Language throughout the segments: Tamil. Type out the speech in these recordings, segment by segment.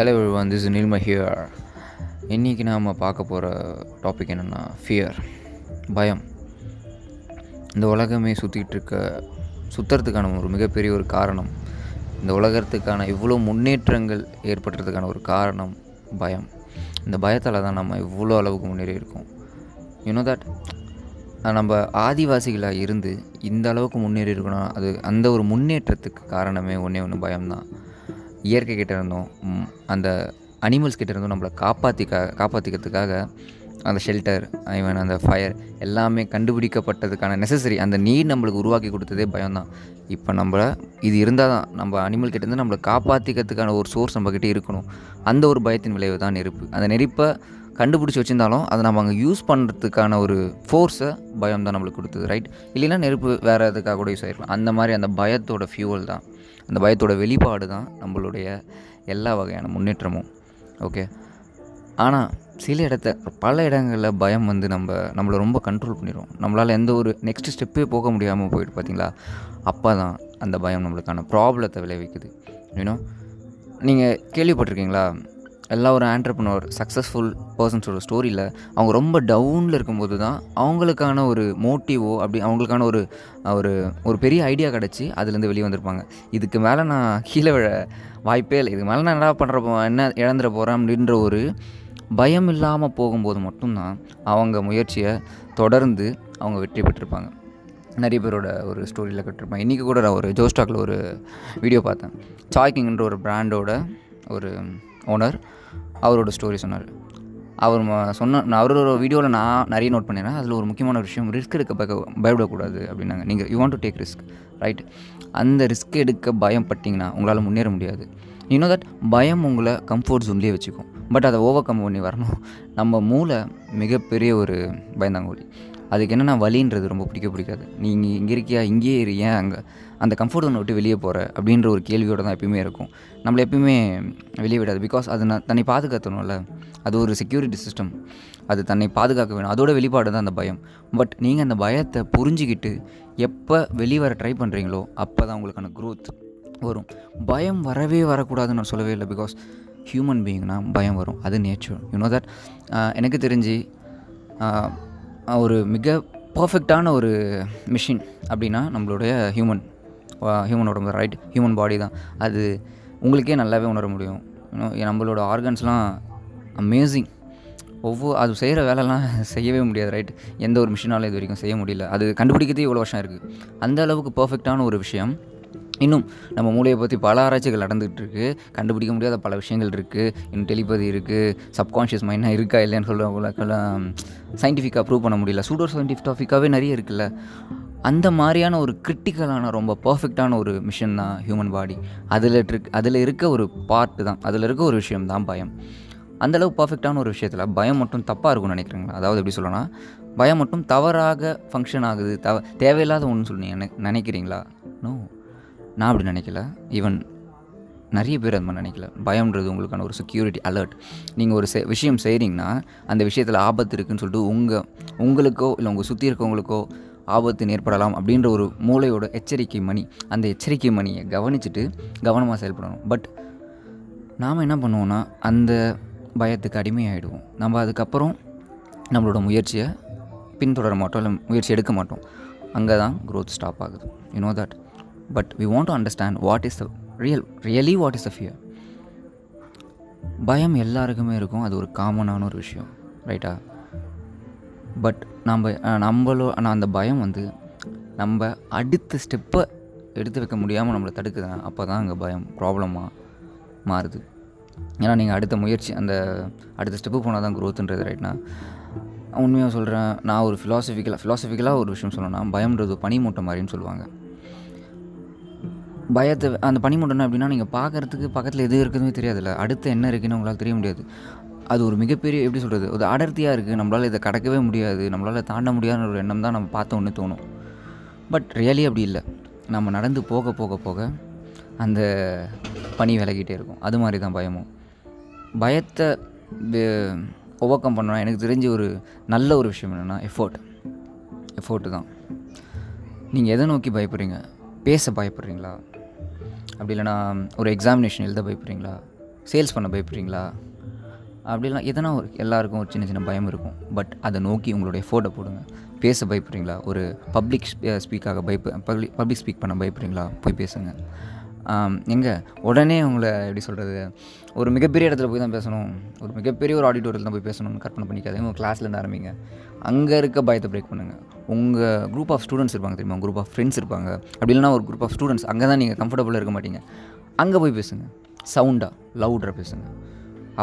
Hello everyone this is here இன்றைக்கி நாம் பார்க்க போகிற டாபிக் என்னென்னா ஃபியர் பயம். இந்த உலகமே சுற்றிக்கிட்டு இருக்க சுற்றுறதுக்கான ஒரு மிகப்பெரிய ஒரு காரணம் இந்த உலகத்துக்கான இவ்வளோ முன்னேற்றங்கள் ஏற்படுறதுக்கான ஒரு காரணம் பயம். இந்த பயத்தால் தான் நம்ம இவ்வளோ அளவுக்கு முன்னேறி இருக்கோம். யூனோ தட் நம்ம ஆதிவாசிகளாக இருந்து இந்த அளவுக்கு முன்னேறி இருக்கணும். அது அந்த ஒரு முன்னேற்றத்துக்கு காரணமே ஒன்றே ஒன்று பயம்தான் இயற்கை கிட்ட இருந்தோம் அந்த அனிமல்ஸ் கிட்ட இருந்தும் நம்மளை காப்பாற்றிக்க காப்பாற்றிக்கிறதுக்காக அந்த ஷெல்டர் ஐவன் அந்த ஃபயர் எல்லாமே கண்டுபிடிக்கப்பட்டதுக்கான நெசசரி அந்த நீட் நம்மளுக்கு உருவாக்கி கொடுத்ததே பயம்தான். இப்போ நம்ம இது இருந்தால் தான் நம்ம அனிமல் கிட்டேருந்து நம்மளை காப்பாற்றிக்கிறதுக்கான ஒரு சோர்ஸ் நம்மக்கிட்ட இருக்கணும். அந்த ஒரு பயத்தின் விளைவு தான் நெருப்பு. அந்த நெருப்பை கண்டுபிடிச்சி வச்சுருந்தாலும் அதை நம்ம அங்கே யூஸ் பண்ணுறதுக்கான ஒரு ஃபோர்ஸை பயம் தான் நம்மளுக்கு கொடுத்தது ரைட் இல்லைன்னா நெருப்பு வேறு எதுக்காக கூட யூஸ் ஆகிருக்கலாம் அந்த மாதிரி அந்த பயத்தோட ஃபியூவல் தான். அந்த பயத்தோட வெளிப்பாடு தான் நம்மளுடைய எல்லா வகையான முன்னேற்றமும். ஓகே ஆனால் சில இடத்த பல இடங்களில் பயம் வந்து நம்ம நம்மளை ரொம்ப கண்ட்ரோல் பண்ணிடும் நம்மளால் எந்த ஒரு நெக்ஸ்ட் ஸ்டெப்பே போக முடியாமல் போயிட்டு பார்த்தீங்களா அப்போ தான் அந்த பயம் நம்மளுக்கான ப்ராப்ளத்தை விளைவிக்குது. யூனோ நீங்கள் கேள்விப்பட்டிருக்கீங்களா? எல்லா ஒரு ஆண்டர்பனர் சக்ஸஸ்ஃபுல் பர்சன்ஸோட ஸ்டோரியில் அவங்க ரொம்ப டவுனில் இருக்கும்போது தான் அவங்களுக்கான ஒரு மோட்டிவோ அப்படி அவங்களுக்கான ஒரு ஒரு ஒரு பெரிய ஐடியா கிடச்சி அதுலேருந்து வெளியே வந்திருப்பாங்க. இதுக்கு மேலே நான் கீழே விழ வாய்ப்பே இல்லை. இதுக்கு மேலே நான் என்ன பண்ணுற என்ன இழந்துட போகிறேன் அப்படின்ற ஒரு பயம் இல்லாமல் போகும்போது மட்டும்தான் அவங்க முயற்சியை தொடர்ந்து அவங்க வெற்றி பெற்றிருப்பாங்க. நிறைய பேரோட ஒரு ஸ்டோரியில் கட்டிருப்பேன் இன்றைக்கி கூட நான் ஒரு ஜோஸ்டாக்கில் ஒரு வீடியோ பார்த்தேன். சாய்கிங்ன்ற ஒரு பிராண்டோட ஒரு ஓனர் அவரோட ஸ்டோரி சொன்னார். அவர் சொன்ன நான் அவரோட வீடியோவில் நான் நிறைய நோட் பண்ணிடுறேன் அதில் ஒரு முக்கியமான விஷயம் ரிஸ்க் எடுக்க பக்க பயப்படக்கூடாது அப்படின்னாங்க. நீங்கள் you want to take risk right அந்த ரிஸ்க் எடுக்க பயம் பட்டிங்கன்னா உங்களால் முன்னேற முடியாது. யூனோ தட் பயம் உங்களை கம்ஃபர்ட் ஜோன்லேயே வச்சுக்கும். பட் அதை ஓவர் கம் பண்ணி வரணும். நம்ம மூளை மிகப்பெரிய ஒரு பயந்தாங்கோலி அதுக்கு என்னென்னா வலின்றது ரொம்ப பிடிக்க பிடிக்காது. நீங்கள் இங்கே இருக்கியா இங்கேயே இரு ஏன் அங்கே அந்த கம்ஃபர்ட் ஒன்று விட்டு வெளியே போகிற அப்படின்ற ஒரு கேள்வியோட தான் எப்பயுமே இருக்கும். நம்மளை எப்பயுமே வெளியே விடாது. பிகாஸ் அது நான் தன்னை பாதுகாத்தணும்ல அது ஒரு செக்யூரிட்டி சிஸ்டம் அது தன்னை பாதுகாக்க வேணும். அதோட வெளிப்பாடு தான் அந்த பயம். பட் நீங்கள் அந்த பயத்தை புரிஞ்சுக்கிட்டு எப்போ வெளியே வர ட்ரை பண்ணுறீங்களோ அப்போ தான் உங்களுக்கான க்ரோத் வரும். பயம் வரவே வரக்கூடாதுன்னு நான் சொல்லவே இல்லை. பிகாஸ் ஹியூமன் பீயிங்னா பயம் வரும். அது நேச்சர் யூனோ தட் எனக்கு தெரிஞ்சு ஒரு மிக பர்ஃபெக்டான ஒரு மிஷின் அப்படின்னா நம்மளுடைய ஹியூமன் ஹியூமன் உடம்பு ரைட் ஹியூமன் பாடி தான். அது உங்களுக்கே நல்லாவே உணர முடியும். நம்மளோட ஆர்கன்ஸ்லாம் அமேசிங் ஒவ்வொரு அது செய்கிற வேலைலாம் செய்யவே முடியாது ரைட் எந்த ஒரு மிஷினாலும் இது வரைக்கும் செய்ய முடியல. அது கண்டுபிடிக்கிறதே இவ்வளோ வருஷம் இருக்குது அந்த அளவுக்கு பர்ஃபெக்டான ஒரு விஷயம். இன்னும் நம்ம மூளையை பற்றி பல ஆராய்ச்சிகள் நடந்துகிட்டு இருக்கு. கண்டுபிடிக்க முடியாத பல விஷயங்கள் இருக்குது இன்னும் டெலிபதி இருக்குது சப்கான்ஷியஸ் மைண்டாக இருக்கா இல்லைன்னு சொல்கிறவங்களுக்கெல்லாம் சயின்டிஃபிக்காக ப்ரூவ் பண்ண முடியல. சூடோ சயின்டிஃபிக்காகவே நிறைய இருக்குல்ல. அந்த மாதிரியான ஒரு கிரிட்டிக்கலான ரொம்ப பர்ஃபெக்டான ஒரு மிஷன் தான் ஹியூமன் பாடி அதில் இருக் அதில் இருக்க ஒரு பார்ட்டு தான் அதில் இருக்க ஒரு விஷயம் தான் பயம். அந்தளவு பர்ஃபெக்டான ஒரு விஷயத்தில் பயம் மட்டும் தப்பாக இருக்கும்னு நினைக்கிறீங்களா? அதாவது எப்படி சொல்லணும்னா பயம் மட்டும் தவறாக ஃபங்க்ஷன் ஆகுது தவ தேவையில்லாத ஒன்று சொல்லி நினைக்கிறீங்களா? நோ நான் அப்படி நினைக்கல. ஈவன் நிறைய பேர் அது மாதிரி நினைக்கல. பயம்ன்றது உங்களுக்கான ஒரு செக்யூரிட்டி அலர்ட் நீங்கள் ஒரு செ விஷயம் செய்கிறீங்கன்னா அந்த விஷயத்தில் ஆபத்து இருக்குன்னு சொல்லிட்டு உங்கள் உங்களுக்கோ இல்லை உங்கள் சுற்றி இருக்கவங்களுக்கோ ஆபத்து ஏற்படலாம் அப்படின்ற ஒரு மூளையோட எச்சரிக்கை மணி. அந்த எச்சரிக்கை மணியை கவனிச்சுட்டு கவனமாக செயல்படணும். பட் நாம் என்ன பண்ணுவோன்னா அந்த பயத்துக்கு அடிமையாகிடுவோம் நம்ம அதுக்கப்புறம் நம்மளோட முயற்சியை பின்தொடர மாட்டோம் இல்லை முயற்சி எடுக்க மாட்டோம். அங்கே தான் க்ரோத் ஸ்டாப் ஆகுது. You know that but we want to understand what is the real really what is a fear பயம் எல்லாருக்குமே இருக்கும். அது ஒரு காமனான ஒரு விஷயம். ரைட்டா பட் நம்ம நம்மளோ ஆனால் அந்த பயம் வந்து நம்ம அடுத்த ஸ்டெப்பை எடுத்து வைக்க முடியாமல் நம்மளை தடுக்குதுன்னா அப்போ தான் அங்கே பயம் ப்ராப்ளமாக மாறுது. ஏன்னா நீங்கள் அடுத்த முயற்சி அந்த அடுத்த ஸ்டெப்பு போனால் தான் க்ரோத்துன்றது ரைட்னா உண்மையாக சொல்கிறேன் நான் ஒரு ஃபிலாசபிக்கலாக ஃபிலாசபிக்கலாக ஒரு விஷயம் சொல்லணும்னா பயம்ன்றது பனிமூட்டை மாதிரின்னு சொல்லுவாங்க. பயத்தை அந்த பனிமூட்டம்னா அப்படின்னா நீங்கள் பார்க்குறதுக்கு பக்கத்தில் எது இருக்குதுன்னு தெரியாதுல்ல. அடுத்து என்ன இருக்குன்னு உங்களால் தெரிய முடியாது. அது ஒரு மிகப்பெரிய எப்படி சொல்கிறது ஒரு அடர்த்தியாக இருக்குது நம்மளால் இதை கடக்கவே முடியாது. நம்மளால் தாண்ட முடியாத ஒரு எண்ணம் தான் நம்ம பார்த்த ஒன்று தோணும். பட் ரியலி அப்படி இல்லை. நம்ம நடந்து போக போக போக அந்த பனி விலகிட்டே இருக்கும். அது மாதிரி தான் பயமும். பயத்தை ஓவர் கம் பண்ணணும் எனக்கு தெரிஞ்ச ஒரு நல்ல ஒரு விஷயம் என்னென்னா எஃபோர்ட் எஃபோர்ட்டு தான். நீங்கள் எதை நோக்கி பயப்படுறீங்க? பேச பயப்படுறீங்களா? அப்படி இல்லைனா ஒரு எக்ஸாமினேஷன் எழுத பயப்படுறீங்களா? சேல்ஸ் பண்ண பயப்படுறீங்களா? அப்படிலாம் எதனா ஒரு எல்லாருக்கும் ஒரு சின்ன சின்ன பயம் இருக்கும். பட் அதை நோக்கி உங்களுடைய ஃபோட்டோ போடுங்க. பேச பயப்படுறீங்களா? ஒரு பப்ளிக் ஸ்பீக்காக பயப்ப பப்ளிக் பப்ளிக் ஸ்பீக் பண்ண பயப்படுறீங்களா? போய் பேசுங்க. எங்கே? உடனே உங்களை எப்படி சொல்கிறது ஒரு மிகப்பெரிய இடத்துல போய் தான் பேசணும். ஒரு மிகப்பெரிய ஒரு ஆடிட்டோரியத்தில் தான் போய் பேசணும்னு கற்பனை பண்ணிக்காதீங்க. உங்கள் கிளாஸ்லேருந்து ஆரம்பிங்க. அங்கே இருக்க பயத்தை பிரேக் பண்ணுங்கள் உங்கள் குரூப் ஆஃப் ஸ்டூடெண்ட்ஸ் இருப்பாங்க தெரியுமா? குரூப் ஆஃப் ஃப்ரெண்ட்ஸ் இருப்பாங்க. அப்படி இல்லைனா ஒரு குரூப் ஆஃப் ஸ்டூடெண்ட்ஸ் அங்கே தான் நீங்கள் கம்ஃபர்டபுளாக இருக்க மாட்டீங்க. அங்கே போய் பேசுங்க. சவுண்டாக லவுடாக பேசுங்கள்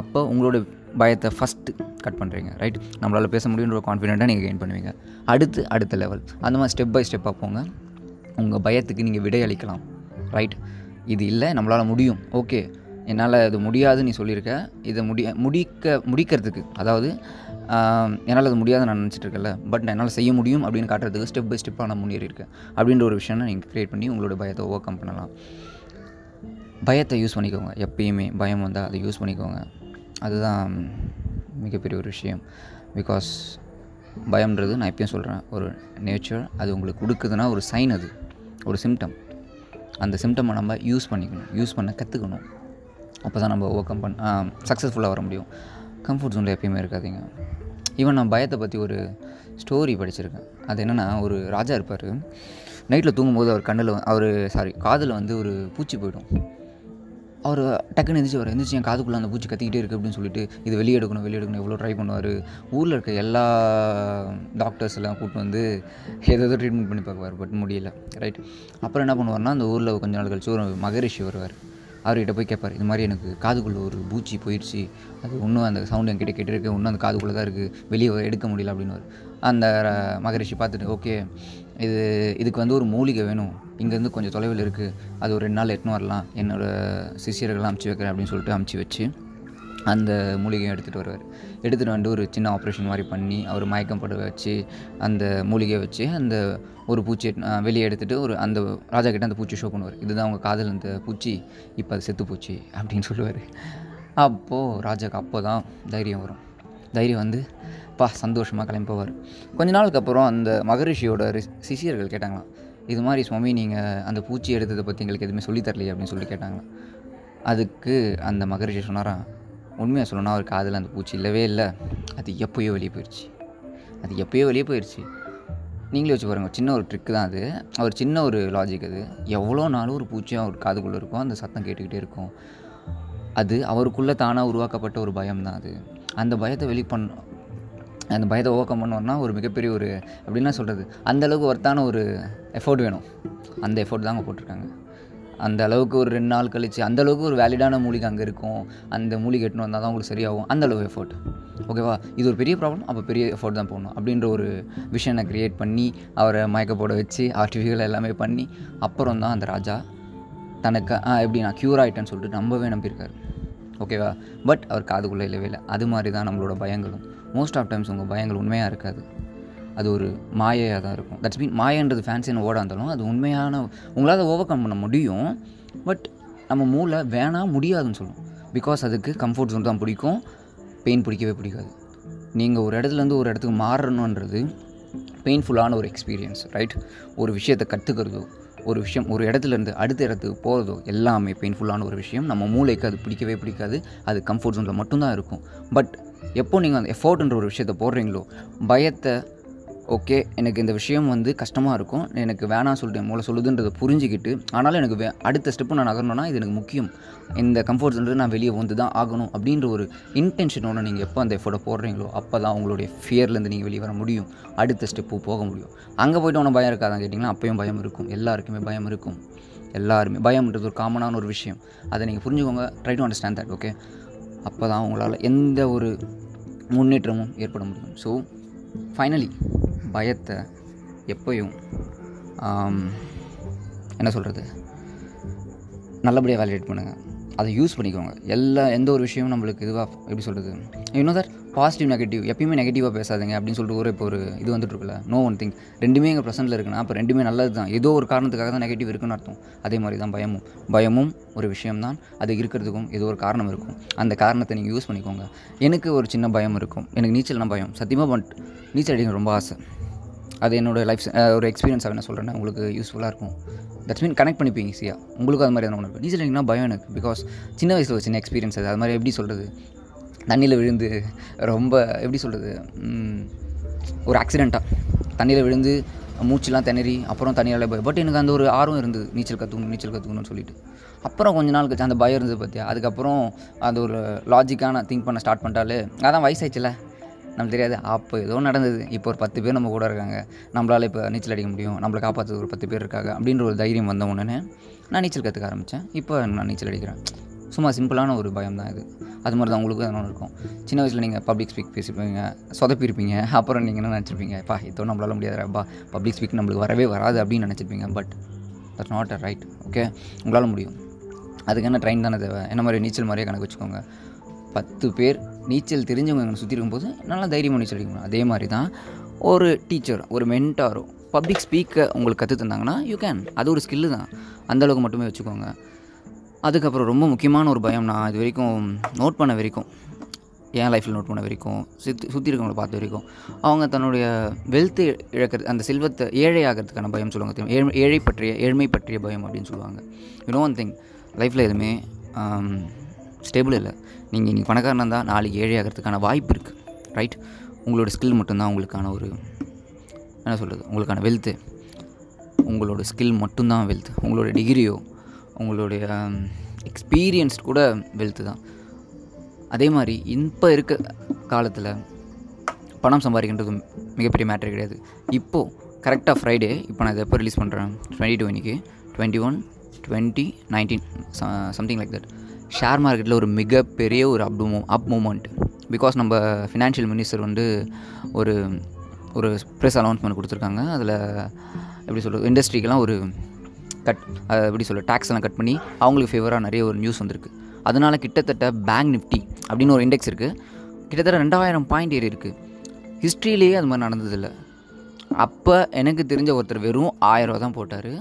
அப்போ உங்களோட பயத்தை ஃபஸ்ட்டு கட் பண்ணுறீங்க ரைட் நம்மளால் பேச முடியுன்ற கான்ஃபிடென்ட்டாக நீங்கள் கெயின் பண்ணுவீங்க. அடுத்து அடுத்த லெவல் அந்த மாதிரி ஸ்டெப் பை ஸ்டெப்பாக போங்க. உங்கள் பயத்துக்கு நீங்கள் விடை அளிக்கலாம் ரைட் இது இல்லை நம்மளால் முடியும். ஓகே என்னால் இது முடியாது நீ சொல்லியிருக்க. இதை முடிய முடிக்க முடிக்கிறதுக்கு அதாவது என்னால் அது முடியாதுன்னு நான் நினச்சிட்டு இருக்கல பட் நான் என்னால் செய்ய முடியும் அப்படின்னு காட்டுறதுக்கு ஸ்டெப் பை ஸ்டெப்பாக நான் முன்னேறி இருக்கேன் அப்படின்ற ஒரு விஷயம் நீங்கள் க்ரியேட் பண்ணி உங்களோட பயத்தை ஓவர் கம் பண்ணலாம். பயத்தை யூஸ் பண்ணிக்கோங்க எப்பயுமே. பயம் வந்தால் அதை யூஸ் பண்ணிக்கோங்க. அதுதான் மிகப்பெரிய ஒரு விஷயம். பிகாஸ் பயம்ன்றது நான் எப்பயும் சொல்கிறேன் ஒரு நேச்சர் அது உங்களுக்கு கொடுக்குதுன்னா ஒரு சைன் அது. ஒரு சிம்டம் அந்த சிம்டமை நம்ம யூஸ் பண்ணிக்கணும். யூஸ் பண்ண கற்றுக்கணும் அப்போ தான் நம்ம ஓவர் கம் பண்ண சக்ஸஸ்ஃபுல்லாக வர முடியும். கம்ஃபர்ட் ஜோனில் எப்பயுமே இருக்காதீங்க. ஈவன் நான் பயத்தை பற்றி ஒரு ஸ்டோரி படிச்சிருக்கேன். அது என்னென்னா ஒரு ராஜா இருப்பார். நைட்டில் தூங்கும்போது அவர் கண்ணில் அவர் சாரி காதில் வந்து ஒரு பூச்சி போயிடும். அவர் டக்குன்னு எந்திரிச்சு அவர் எந்திரிச்சு என் காதுக்குள்ளே அந்த பூச்சி கத்திக்கிட்டே இருக்குது அப்படின்னு சொல்லிட்டு இது வெளியே எடுக்கணும் வெளியே எடுக்கணும் எவ்வளோ ட்ரை பண்ணுவார்? ஊரில் இருக்க எல்லா டாக்டர்ஸ் எல்லாம் கூப்பிட்டு வந்து ஏதோ ட்ரீட்மெண்ட் பண்ணி பார்க்குவார் பட் முடியல. ரைட் அப்புறம் என்ன பண்ணுவார்னா அந்த ஊரில் கொஞ்ச நாள் கழிச்சு ஒரு மகரிஷி வருவார். அவர்கிட்ட போய் கேட்பார் இது மாதிரி எனக்கு காதுக்குள்ளே ஒரு பூச்சி போயிடுச்சு அது இன்னும் அந்த சவுண்ட் என்கிட்ட கேட்டிருக்கு. இன்னும் அந்த காதுக்குள்ளே தான் இருக்குது வெளியே எடுக்க முடியல அப்படின்னு அந்த மகரிஷி பார்த்துட்டு ஓகே இது இதுக்கு வந்து ஒரு மூலிகை வேணும். இங்கேருந்து கொஞ்சம் தொலைவில் இருக்குது அது ஒரு ரெண்டு நாள் எட்டுன்னு வரலாம். என்னோடய சிஷியர்கள்லாம் அமுச்சு வைக்கிறேன் அப்படின்னு சொல்லிட்டு அமுச்சு வச்சு அந்த மூலிகையை எடுத்துகிட்டு வருவார். எடுத்துகிட்டு வந்து ஒரு சின்ன ஆப்ரேஷன் மாதிரி பண்ணி அவர் மயக்கம் பட வச்சு அந்த மூலிகையை வச்சு அந்த ஒரு பூச்சி வெளியே எடுத்துகிட்டு ஒரு அந்த ராஜா கிட்ட அந்த பூச்சி ஷோ பண்ணுவார். இதுதான் அவங்க காதல் அந்த பூச்சி இப்போ அது செத்து பூச்சி அப்படின்னு சொல்லுவார். அப்போது ராஜாக்கு அப்போ தான் தைரியம் வரும். தைரியம் வந்து பா சந்தோஷமாக கிளம்பி போவார். கொஞ்ச நாளுக்கு அப்புறம் அந்த மகரிஷியோட ரி- சிஷியர்கள் கேட்டாங்களாம் இது மாதிரி சுவாமி நீங்கள் அந்த பூச்சி எடுத்ததை பற்றி எங்களுக்கு எதுவுமே சொல்லித்தரலையே அப்படின்னு சொல்லி கேட்டாங்களாம். அதுக்கு அந்த மகரிஷி சொன்னாராம் உண்மையாக சொல்லணும்னா அவர் காதில் அந்த பூச்சி இல்லவே இல்லை. அது எப்போயோ வெளியே போயிடுச்சு அது எப்போயோ வெளியே போயிடுச்சு நீங்களே வச்சு பாருங்கள் சின்ன ஒரு ட்ரிக்கு தான் அது. ஒரு சின்ன ஒரு லாஜிக் அது. எவ்வளோ நாளும் ஒரு பூச்சியும் அவர் காதுக்குள்ளே இருக்கும் அந்த சத்தம் கேட்டுக்கிட்டே இருக்கும். அது அவருக்குள்ளே தானாக உருவாக்கப்பட்ட ஒரு பயம் தான் அது. அந்த பயத்தை வெளி பண்ண அந்த பயத்தை ஓவர் கம் ஒரு மிகப்பெரிய ஒரு அப்படின்னா சொல்கிறது அந்தளவுக்கு ஒர்த்தான ஒரு எஃபோர்ட் வேணும். அந்த எஃபோர்ட் தாங்க போட்டிருக்காங்க. அந்த அளவுக்கு ஒரு ரெண்டு நாள் கழிச்சு அந்த அளவுக்கு ஒரு வேலிடான மூலிகை அங்கே இருக்கும். அந்த மூலிகை எட்டுன்னு வந்தால் தான் உங்களுக்கு சரியாகும். அந்த அளவு எஃபோர்ட் ஓகேவா இது ஒரு பெரிய ப்ராப்ளம் அப்போ பெரிய எஃபோர்ட் தான் போடணும். அப்படின்ற ஒரு விஷயம் நான் க்ரியேட் பண்ணி அவரை மயக்க போட வச்சு ஆர்டிஃபிஷியல் எல்லாமே பண்ணி அப்புறம் தான் அந்த ராஜா தனக்கு எப்படி நான் க்யூர் ஆகிட்டேன்னு சொல்லிட்டு நம்பவே நம்பியிருக்காரு. ஓகேவா? பட் அவர் காதுக்குள்ளே இல்லவே இல்லை. அது மாதிரி தான் நம்மளோட பயங்களும். மோஸ்ட் ஆஃப் டைம்ஸ் உங்கள் பயங்கள் உண்மையாக இருக்காது. அது ஒரு மாயையாக தான் இருக்கும். தட்ஸ் மீன் மாயன்றது ஃபேன்சின்னு ஓட இருந்தாலும் அது உண்மையான உங்களால் ஓவர் கம் பண்ண முடியும். பட் நம்ம மூளை வேணாம் முடியாதுன்னு சொல்லும். பிகாஸ் அதுக்கு கம்ஃபர்ட் ஜோன் தான் பிடிக்கும். பெயின் பிடிக்கவே பிடிக்காது. நீங்கள் ஒரு இடத்துலேருந்து ஒரு இடத்துக்கு மாறணுன்றது பெயின்ஃபுல்லான ஒரு எக்ஸ்பீரியன்ஸ் ரைட் ஒரு விஷயத்தை கற்றுக்கிறதோ ஒரு விஷயம் ஒரு இடத்துல இருந்து அடுத்த இடத்துக்கு போகிறதோ எல்லாமே பெயின்ஃபுல்லான ஒரு விஷயம். நம்ம மூளைக்கு அது பிடிக்கவே பிடிக்காது. அது கம்ஃபர்ட் ஜோனில் மட்டும்தான் இருக்கும். பட் எப்போ நீங்கள் அந்த எஃபோர்ட்ன்ற ஒரு விஷயத்தை போடுறீங்களோ பயத்தை ஓகே எனக்கு இந்த விஷயம் வந்து கஷ்டமாக இருக்கும். எனக்கு வேணாம் சொல்லிட்டு என் மூளை சொல்லுதுன்றதை புரிஞ்சுக்கிட்டு ஆனாலும் எனக்கு வே அடுத்த ஸ்டெப்பு நான் நகரணும்னா இது எனக்கு முக்கியம். இந்த கம்ஃபர்ட் ஜோன்றது நான் வெளியே வந்து தான் ஆகணும் அப்படின்ற ஒரு இன்டென்ஷனோட நீங்கள் எப்போ அந்த எஃபோர்ட்டை போடுறீங்களோ அப்போ தான் உங்களுடைய ஃபியர்லேருந்து நீங்கள் வெளியே வர முடியும். அடுத்த ஸ்டெப்பு போக முடியும். அங்கே போய்ட்டு உனக்கு பயம் இருக்காதான் கேட்டிங்கன்னா அப்பயும் பயம் இருக்கும். எல்லாருக்குமே பயம் இருக்கும். எல்லாருமே பயம்ன்றது ஒரு காமனான ஒரு விஷயம். அதை நீங்கள் புரிஞ்சுக்கோங்க. Try to understand that okay அப்போ தான் உங்களால் எந்த ஒரு முன்னேற்றமும் ஏற்பட முடியும். ஸோ ஃபைனலி பயத்தை எப்பயும் என்ன சொல்கிறது நல்லபடியாக வேலிடேட் பண்ணுங்கள் அதை யூஸ் பண்ணிக்கோங்க. எல்லா எந்த ஒரு விஷயமும் நம்மளுக்கு இதுவாக எப்படி சொல்கிறது இன்னும் சார் பாசிட்டிவ் நெகட்டிவ் எப்பயுமே நெகட்டிவாக பேசாதீங்க அப்படின்னு சொல்லிட்டு ஒரு இப்போ ஒரு இது வந்துட்டு இருக்குல்ல? நோ ஒன் திங் ரெண்டுமே எங்கள் ப்ரெசென்ட்டில் இருக்குன்னா அப்போ ரெண்டுமே நல்லது தான் ஏதோ ஒரு காரணத்துக்காக தான் நெகட்டிவ் இருக்குன்னு அர்த்தம். அதே மாதிரி தான் பயமும். பயமும் ஒரு விஷயம்தான் அது இருக்கிறதுக்கும் ஏதோ ஒரு காரணம் இருக்கும். அந்த காரணத்தை நீங்கள் யூஸ் பண்ணிக்கோங்க. எனக்கு ஒரு சின்ன பயம் இருக்கும். எனக்கு நீச்சல்னா பயம். சத்தியமாக பட் நீச்சல் அடிக்க ரொம்ப ஆசை. அது என்னோடய லைஃப் ஒரு எக்ஸ்பீரியன்ஸாக என்ன சொல்கிறேன்னா உங்களுக்கு யூஸ்ஃபுல்லாக இருக்கும். தட்ஸ் மீன் கனெக்ட் பண்ணிப்பீங்க ஈஸியாக உங்களுக்கும் அது மாதிரி எதனா ஒன்று நீச்சல் அடிக்கணும்னா பயம் எனக்கு. பிகாஸ் சின்ன வயசில் ஒரு சின்ன எக்ஸ்பீரியன்ஸ் அது. அது மாதிரி எப்படி சொல்கிறது தண்ணியில் விழுந்து ரொம்ப எப்படி சொல்கிறது ஒரு ஆக்சிடெண்ட்டாக தண்ணியில் விழுந்து மூச்சுலாம் திணறி அப்புறம் தண்ணியால் பயம் பட் எனக்கு அந்த ஒரு ஆர்வம் இருந்தது. நீச்சல் கற்றுக்கணும் நீச்சல் கற்றுக்கணும்னு சொல்லிட்டு. அப்புறம் கொஞ்ச நாள் கழிச்சு அந்த பயம் இருந்தது பார்த்தியா அதுக்கப்புறம் அது ஒரு லாஜிக்கான திங்க் பண்ண ஸ்டார்ட் பண்ணிட்டாலே அதான் வயசாயிடுச்சுல. நமக்கு தெரியாது. அப்போ ஏதோ நடந்தது. இப்போ ஒரு பத்து பேர் நம்ம கூட இருக்காங்க. நம்மளால் இப்போ நீச்சல் அடிக்க முடியும். நம்மளை காப்பாற்ற ஒரு பத்து பேர் இருக்காங்க. அப்படின்ற ஒரு தைரியம் வந்த உடனே நான் நீச்சல் கற்றுக்க ஆரம்பித்தேன் இப்போ நான் நீச்சல் அடிக்கிறேன். சும்மா சிம்பிளான ஒரு பயம் தான் இது. அது மாதிரி தான் உங்களுக்கு அதனால இருக்கும். சின்ன வயசில் நீங்கள் பப்ளிக் ஸ்பீக் பேசிப்பீங்க. சொதப்பிருப்பீங்க. அப்புறம் நீங்கள் என்ன நினச்சிருப்பீங்க? பா இதோ நம்மளால முடியாதுப்பா பப்ளிக் ஸ்பீக் நம்மளுக்கு வரவே வராது அப்படின்னு நினச்சிருப்பீங்க. But that's not a right okay உங்களால் முடியும். அதுக்கு என்ன ட்ரெயின் தானே தேவை? என்ன மாதிரி நீச்சல் மாதிரியே கணக்கு வச்சுக்கோங்க. பத்து பேர் நீச்சல் தெரிஞ்சவங்க எங்களை சுற்றி இருக்கும்போது நல்லா தைரியமாக நீச்சல் அடிக்கணும் அதே மாதிரி தான் ஒரு டீச்சர் ஒரு மென்டாரோ பப்ளிக் ஸ்பீக்கை உங்களுக்கு கற்று தந்தாங்கன்னா யூ கேன் அது ஒரு ஸ்கில்லு தான். அந்தளவுக்கு மட்டுமே வச்சுக்கோங்க. அதுக்கப்புறம் ரொம்ப முக்கியமான ஒரு பயம் நான் இது வரைக்கும் நோட் பண்ண வரைக்கும் என் லைஃப்பில் நோட் பண்ண வரைக்கும் சுற்றி சுற்றி இருக்கவங்களை பார்த்த வரைக்கும் அவங்க தன்னுடைய வெல்த்து இழக்கிறது அந்த செல்வத்தை ஏழை ஆகிறதுக்கான பயம் சொல்லுவாங்க தெரியும்? ஏழ்மை ஏழை பற்றிய ஏழ்மை பற்றிய பயம் அப்படின்னு சொல்லுவாங்க. யூனோ ஒன் திங் லைஃப்பில் எதுவுமே um, ஸ்டேபிள் இல்லை. நீங்கள் இன்றைக்கி பணக்காரனாக இருந்தால் நாளைக்கு ஏழை ஆகிறதுக்கான வாய்ப்பு இருக்குது ரைட் உங்களோட ஸ்கில் மட்டும்தான் உங்களுக்கான ஒரு என்ன சொல்கிறது உங்களுக்கான வெல்த்து உங்களோட ஸ்கில் மட்டும்தான் வெல்த் உங்களோட டிகிரியோ உங்களுடைய um, எக்ஸ்பீரியன்ஸ் கூட வெல்த்து தான். அதே மாதிரி இப்போ இருக்க காலத்தில் பணம் சம்பாதிக்கின்றது மிகப்பெரிய மேட்ரு கிடையாது. இப்போது கரெக்டாக ஃப்ரைடே இப்போ நான் இதை எப்போ ரிலீஸ் பண்ணுறேன் டுவெண்ட்டி டூ இன்னைக்கு. Twenty one twenty nineteen something like that share மார்க்கெட்டில் ஒரு மிகப்பெரிய ஒரு அப் மூ அப் மூமெண்ட் பிகாஸ் நம்ம ஃபினான்ஷியல் மினிஸ்டர் வந்து ஒரு ஒரு ப்ரெஸ் அனௌன்ஸ்மெண்ட் கொடுத்துருக்காங்க. அதில் எப்படி சொல்கிறது இண்டஸ்ட்ரிக்கெலாம் ஒரு கட் எப்படி சொல்ல டேக்ஸ் எல்லாம் கட் பண்ணி அவங்களுக்கு ஃபேவராக நிறைய ஒரு நியூஸ் வந்திருக்கு. அதனால் கிட்டத்தட்ட பேங்க் நிஃப்டி அப்படின்னு ஒரு இண்டெக்ஸ் இருக்குது கிட்டத்தட்ட ரெண்டாயிரம் பாயிண்ட் ஏறி இருக்குது ஹிஸ்ட்ரியிலேயே அது மாதிரி நடந்ததில்லை. அப்போ எனக்கு தெரிஞ்ச ஒருத்தர் வெறும் ஆயிரரூவா தான் போட்டார்.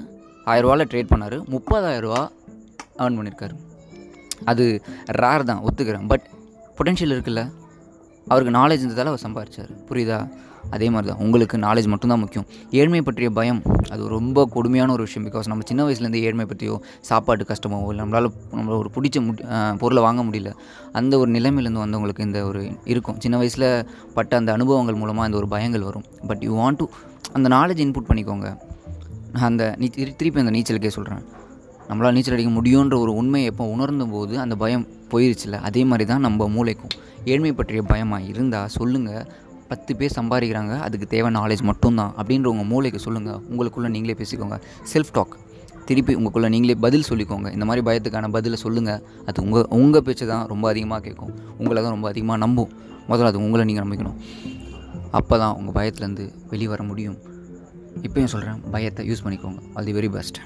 ஆயிரரூவாவில் ட்ரேட் பண்ணார். முப்பதாயிரரூவா ஏர்ன் பண்ணியிருக்காரு அது ரேர் தான் ஒத்துக்கிறேன். பட் பொட்டென்ஷியல் இருக்குல்ல? அவருக்கு நாலேஜ் இருந்ததால் அவர் சம்பாரிச்சார். புரியுதா? அதே மாதிரி தான் உங்களுக்கு நாலேஜ் மட்டும்தான் முக்கியம். ஏழ்மை பற்றிய பயம் அது ரொம்ப கொடுமையான ஒரு விஷயம். பிகாஸ் நம்ம சின்ன வயசுலேருந்து ஏழ்மை பற்றியோ சாப்பாட்டு கஷ்டமோ இல்லை நம்மளால் நம்மள ஒரு பிடிச்ச முடி பொருளை வாங்க முடியல. அந்த ஒரு நிலைமையிலேருந்து வந்தவங்களுக்கு இந்த ஒரு இருக்கும். சின்ன வயசில் பட்ட அந்த அனுபவங்கள் மூலமாக இந்த ஒரு பயங்கள் வரும். பட் யூ வாண்ட் டு அந்த நாலேஜ் இன்புட் பண்ணிக்கோங்க. நான் அந்த நீ திருப்பி அந்த நீச்சலுக்கே சொல்கிறேன் நம்மளால் நீச்சல் அடிக்க முடியுன்ற ஒரு உண்மையை எப்போ உணர்ந்தும் போது அந்த பயம் போயிருச்சுல அதே மாதிரி தான் நம்ம மூளைக்கும். ஏழ்மை பற்றிய பயமாக இருந்தால் சொல்லுங்கள் பத்து பேர் சம்பாதிக்கிறாங்க அதுக்கு தேவை நாலேஜ் மட்டும்தான். அப்படின்ற உங்கள் மூளைக்கு சொல்லுங்கள் உங்களுக்குள்ளே நீங்களே பேசிக்கோங்க. செல்ஃப் டாக் திருப்பி உங்களுக்குள்ளே நீங்களே பதில் சொல்லிக்கோங்க. இந்த மாதிரி பயத்துக்கான பதிலை சொல்லுங்கள் அது உங்கள் உங்கள் பேச்சு தான் ரொம்ப அதிகமாக கேட்கும். உங்களை தான் ரொம்ப அதிகமாக நம்பும். முதல்ல அது உங்களை நீங்கள் நம்பிக்கணும். அப்போ தான் உங்கள் பயத்துலேருந்து வெளியே வர முடியும். இப்போயும் சொல்கிறேன் பயத்தை யூஸ் பண்ணிக்கோங்க. All the very best